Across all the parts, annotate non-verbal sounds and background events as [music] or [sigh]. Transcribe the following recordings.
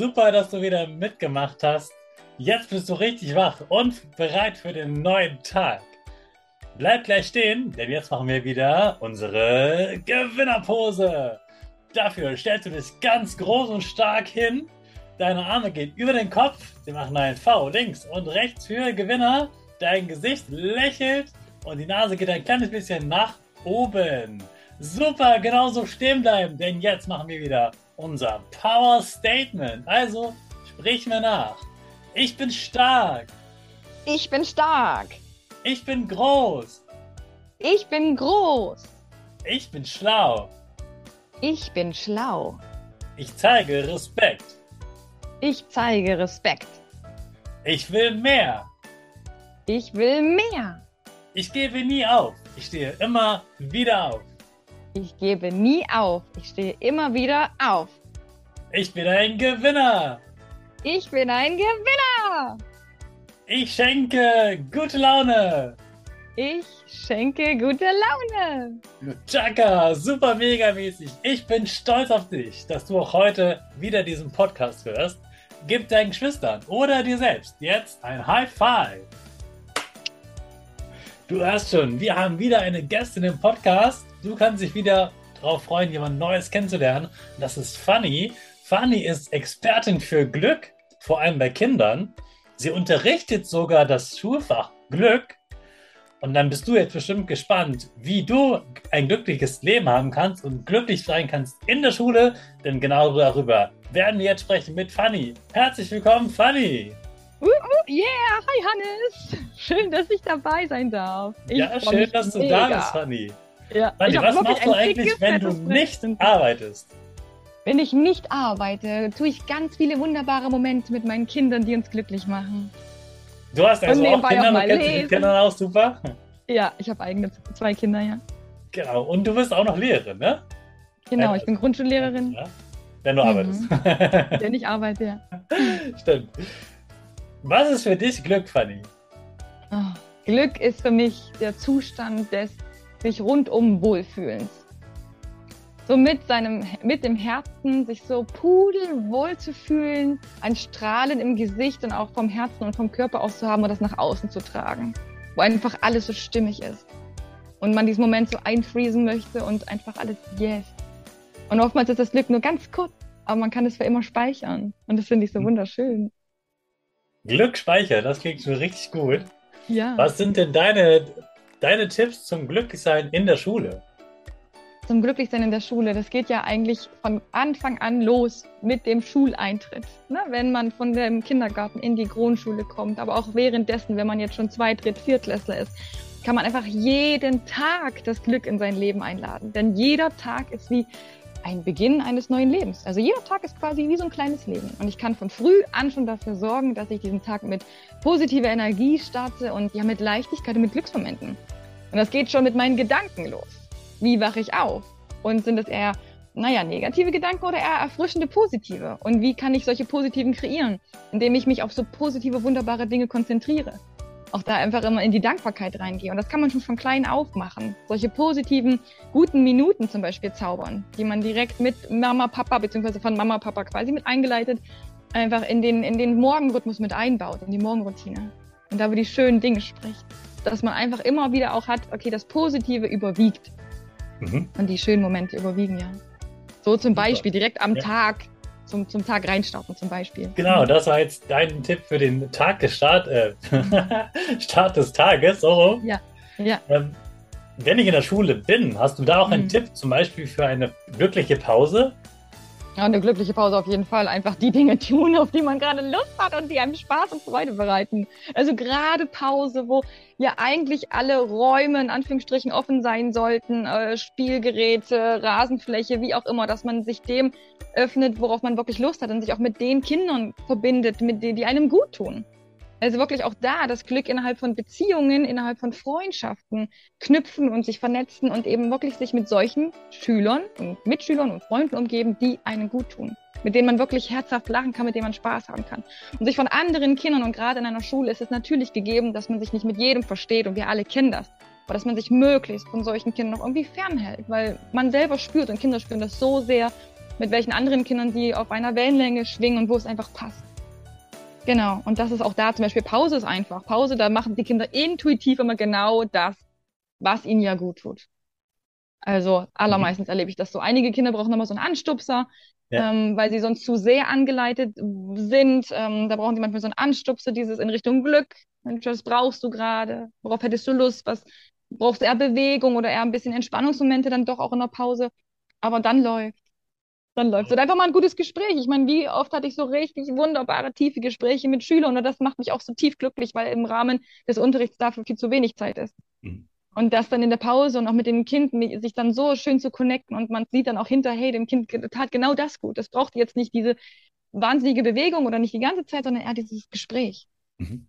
super, dass du wieder mitgemacht hast. Jetzt bist du richtig wach und bereit für den neuen Tag. Bleib gleich stehen, denn jetzt machen wir wieder unsere Gewinnerpose. Dafür stellst du dich ganz groß und stark hin. Deine Arme gehen über den Kopf. Wir machen ein V links und rechts für Gewinner. Dein Gesicht lächelt und die Nase geht ein kleines bisschen nach oben. Super, genauso stehen bleiben, denn jetzt machen wir wieder unser Power Statement. Also sprich mir nach. Ich bin stark. Ich bin stark. Ich bin groß. Ich bin groß. Ich bin schlau. Ich bin schlau. Ich zeige Respekt. Ich zeige Respekt. Ich will mehr. Ich will mehr. Ich gebe nie auf. Ich stehe immer wieder auf. Ich gebe nie auf. Ich stehe immer wieder auf. Ich bin ein Gewinner. Ich bin ein Gewinner. Ich schenke gute Laune. Ich schenke gute Laune. Chaka, super mega mäßig. Ich bin stolz auf dich, dass du auch heute wieder diesen Podcast hörst. Gib deinen Geschwistern oder dir selbst jetzt ein High Five. Du hörst schon, wir haben wieder eine Gästin im Podcast. Du kannst dich wieder darauf freuen, jemand Neues kennenzulernen. Das ist Fanny. Fanny ist Expertin für Glück, vor allem bei Kindern. Sie unterrichtet sogar das Schulfach Glück. Und dann bist du jetzt bestimmt gespannt, wie du ein glückliches Leben haben kannst und glücklich sein kannst in der Schule. Denn genau darüber werden wir jetzt sprechen mit Fanny. Herzlich willkommen, Fanny. Uh, uh, yeah, hi Hannes. Schön, dass ich dabei sein darf. Ich ja, schön, dass du mega. da bist, Fanny. Ja, hab was machst du eigentlich, dickes, wenn du nicht arbeitest? Wenn ich nicht arbeite, tue ich ganz viele wunderbare Momente mit meinen Kindern, die uns glücklich machen. Du hast also auch Kinder, auch du mal kennst dich mit. Kindern aus, super. Ja, ich habe eigene zwei Kinder, ja. Genau, und du bist auch noch Lehrerin, ne? Genau, ich bin Grundschullehrerin, Ja. Wenn du Mhm. arbeitest. [laughs] wenn ich arbeite, ja. [laughs] Stimmt. Was ist für dich Glück, Fanny? Oh, Glück ist für mich der Zustand des sich rundum Wohlfühlens. So mit seinem, mit dem Herzen sich so pudelwohl zu fühlen, ein Strahlen im Gesicht und auch vom Herzen und vom Körper aus zu haben und das nach außen zu tragen. Wo einfach alles so stimmig ist. Und man diesen Moment so einfriesen möchte und einfach alles yes. Und oftmals ist das Glück nur ganz kurz, aber man kann es für immer speichern. Und das finde ich so wunderschön. Glück speichern, das klingt schon richtig gut. Ja. Was sind denn deine, deine Tipps zum Glücklichsein in der Schule? zum Glücklichsein in der Schule, das geht ja eigentlich von Anfang an los mit dem Schuleintritt. Ne? Wenn man von dem Kindergarten in die Grundschule kommt, aber auch währenddessen, wenn man jetzt schon zwei, dritt, viertklässler ist, kann man einfach jeden Tag das Glück in sein Leben einladen. Denn jeder Tag ist wie ein Beginn eines neuen Lebens. Also jeder Tag ist quasi wie so ein kleines Leben. Und ich kann von früh an schon dafür sorgen, dass ich diesen Tag mit positiver Energie starte und ja mit Leichtigkeit und mit Glücksmomenten. Und das geht schon mit meinen Gedanken los. Wie wache ich auf? Und sind es eher, naja, negative Gedanken oder eher erfrischende positive? Und wie kann ich solche positiven kreieren? Indem ich mich auf so positive, wunderbare Dinge konzentriere. Auch da einfach immer in die Dankbarkeit reingehen. Und das kann man schon von klein auf machen. Solche positiven, guten Minuten zum Beispiel zaubern, die man direkt mit Mama, Papa, beziehungsweise von Mama, Papa quasi mit eingeleitet, einfach in den, in den Morgenrhythmus mit einbaut, in die Morgenroutine. Und da über die schönen Dinge spricht. Dass man einfach immer wieder auch hat, okay, das Positive überwiegt. Mhm. Und die schönen Momente überwiegen, ja. So zum Beispiel direkt am ja. Tag zum, zum Tag reinstarten zum Beispiel. Genau, das war jetzt dein Tipp für den Tag des Start, äh, [laughs] Start des Tages. So. Ja, ja. Ähm, wenn ich in der Schule bin, hast du da auch einen mhm. Tipp zum Beispiel für eine glückliche Pause? Ja, eine glückliche Pause auf jeden Fall. Einfach die Dinge tun, auf die man gerade Lust hat und die einem Spaß und Freude bereiten. Also gerade Pause, wo ja eigentlich alle Räume in Anführungsstrichen offen sein sollten, äh, Spielgeräte, Rasenfläche, wie auch immer, dass man sich dem öffnet, worauf man wirklich Lust hat und sich auch mit den Kindern verbindet, mit denen, die einem gut tun. Also wirklich auch da das Glück innerhalb von Beziehungen, innerhalb von Freundschaften knüpfen und sich vernetzen und eben wirklich sich mit solchen Schülern und Mitschülern und Freunden umgeben, die einen gut tun. Mit denen man wirklich herzhaft lachen kann, mit denen man Spaß haben kann. Und sich von anderen Kindern und gerade in einer Schule ist es natürlich gegeben, dass man sich nicht mit jedem versteht und wir alle kennen das. Aber dass man sich möglichst von solchen Kindern noch irgendwie fernhält, weil man selber spürt und Kinder spüren das so sehr, mit welchen anderen Kindern die auf einer Wellenlänge schwingen und wo es einfach passt. Genau, und das ist auch da zum Beispiel Pause ist einfach. Pause, da machen die Kinder intuitiv immer genau das, was ihnen ja gut tut. Also allermeistens mhm. erlebe ich das so. Einige Kinder brauchen nochmal so einen Anstupser, ja. ähm, weil sie sonst zu sehr angeleitet sind. Ähm, da brauchen sie manchmal so einen Anstupser, dieses in Richtung Glück. Mensch, was brauchst du gerade? Worauf hättest du Lust? Was brauchst du eher Bewegung oder eher ein bisschen Entspannungsmomente dann doch auch in der Pause? Aber dann läuft dann läuft es. Einfach mal ein gutes Gespräch. Ich meine, wie oft hatte ich so richtig wunderbare, tiefe Gespräche mit Schülern und das macht mich auch so tief glücklich, weil im Rahmen des Unterrichts dafür viel zu wenig Zeit ist. Mhm. Und das dann in der Pause und auch mit dem Kind sich dann so schön zu connecten und man sieht dann auch hinter, hey, dem Kind tat genau das gut. Das braucht jetzt nicht diese wahnsinnige Bewegung oder nicht die ganze Zeit, sondern eher dieses Gespräch. Mhm.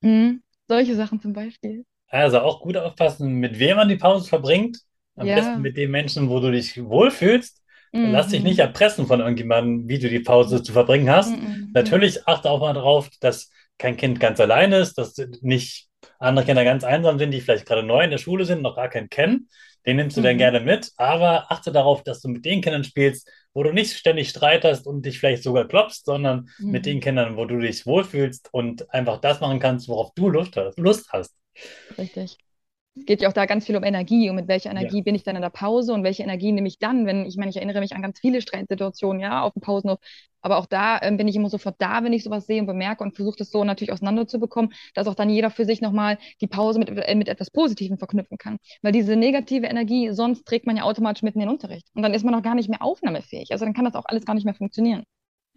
Mhm. Solche Sachen zum Beispiel. Also auch gut aufpassen, mit wem man die Pause verbringt. Am ja. besten mit den Menschen, wo du dich wohlfühlst. Mhm. Lass dich nicht mhm. erpressen von irgendjemandem, wie du die Pause zu verbringen hast. Mhm. Natürlich achte auch mal darauf, dass kein Kind ganz alleine ist, dass nicht andere Kinder ganz einsam sind, die vielleicht gerade neu in der Schule sind, noch gar keinen kennen. Den nimmst du mhm. dann gerne mit, aber achte darauf, dass du mit den Kindern spielst, wo du nicht ständig streitest und dich vielleicht sogar klopfst, sondern mhm. mit den Kindern, wo du dich wohlfühlst und einfach das machen kannst, worauf du Lust hast. Lust hast. Richtig es geht ja auch da ganz viel um Energie und mit welcher Energie ja. bin ich dann in der Pause und welche Energie nehme ich dann, wenn, ich meine, ich erinnere mich an ganz viele Streitsituationen, ja, auf dem Pausenhof, aber auch da ähm, bin ich immer sofort da, wenn ich sowas sehe und bemerke und versuche das so natürlich auseinanderzubekommen, dass auch dann jeder für sich nochmal die Pause mit, äh, mit etwas Positivem verknüpfen kann. Weil diese negative Energie, sonst trägt man ja automatisch mitten in den Unterricht und dann ist man auch gar nicht mehr aufnahmefähig. Also dann kann das auch alles gar nicht mehr funktionieren.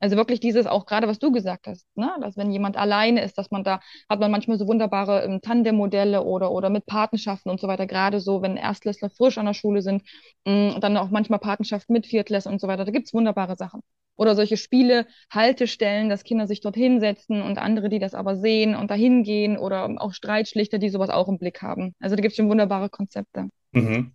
Also wirklich dieses auch gerade, was du gesagt hast, ne? dass wenn jemand alleine ist, dass man da hat man manchmal so wunderbare ähm, Tandem-Modelle oder, oder mit Patenschaften und so weiter, gerade so, wenn Erstklässler frisch an der Schule sind, mh, mm, dann auch manchmal Patenschaften mit Viertklässler und so weiter. Da gibt's wunderbare Sachen. Oder solche Spiele, Haltestellen, dass Kinder sich dort hinsetzen und andere, die das aber sehen und dahin gehen oder auch Streitschlichter, die sowas auch im Blick haben. Also da gibt's schon wunderbare Konzepte. Mhm.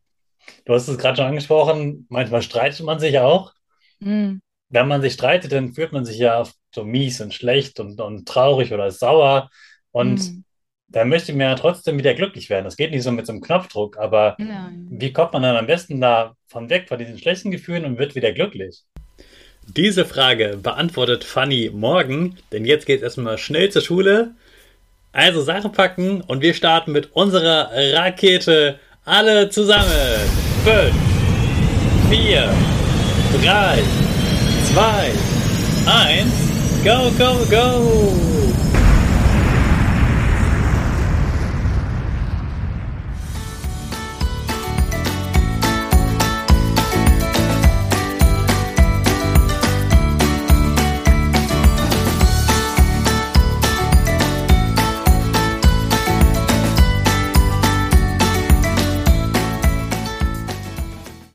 Du hast es gerade schon angesprochen, manchmal streitet man sich auch. Mhm wenn man sich streitet, dann fühlt man sich ja so mies und schlecht und, und traurig oder sauer. Und mhm. da möchte man ja trotzdem wieder glücklich werden. Das geht nicht so mit so einem Knopfdruck, aber Nein. wie kommt man dann am besten da von weg von diesen schlechten Gefühlen und wird wieder glücklich? Diese Frage beantwortet Fanny morgen, denn jetzt geht es erstmal schnell zur Schule. Also Sachen packen und wir starten mit unserer Rakete alle zusammen. Fünf, vier, drei, zwei, eins, go, go, go!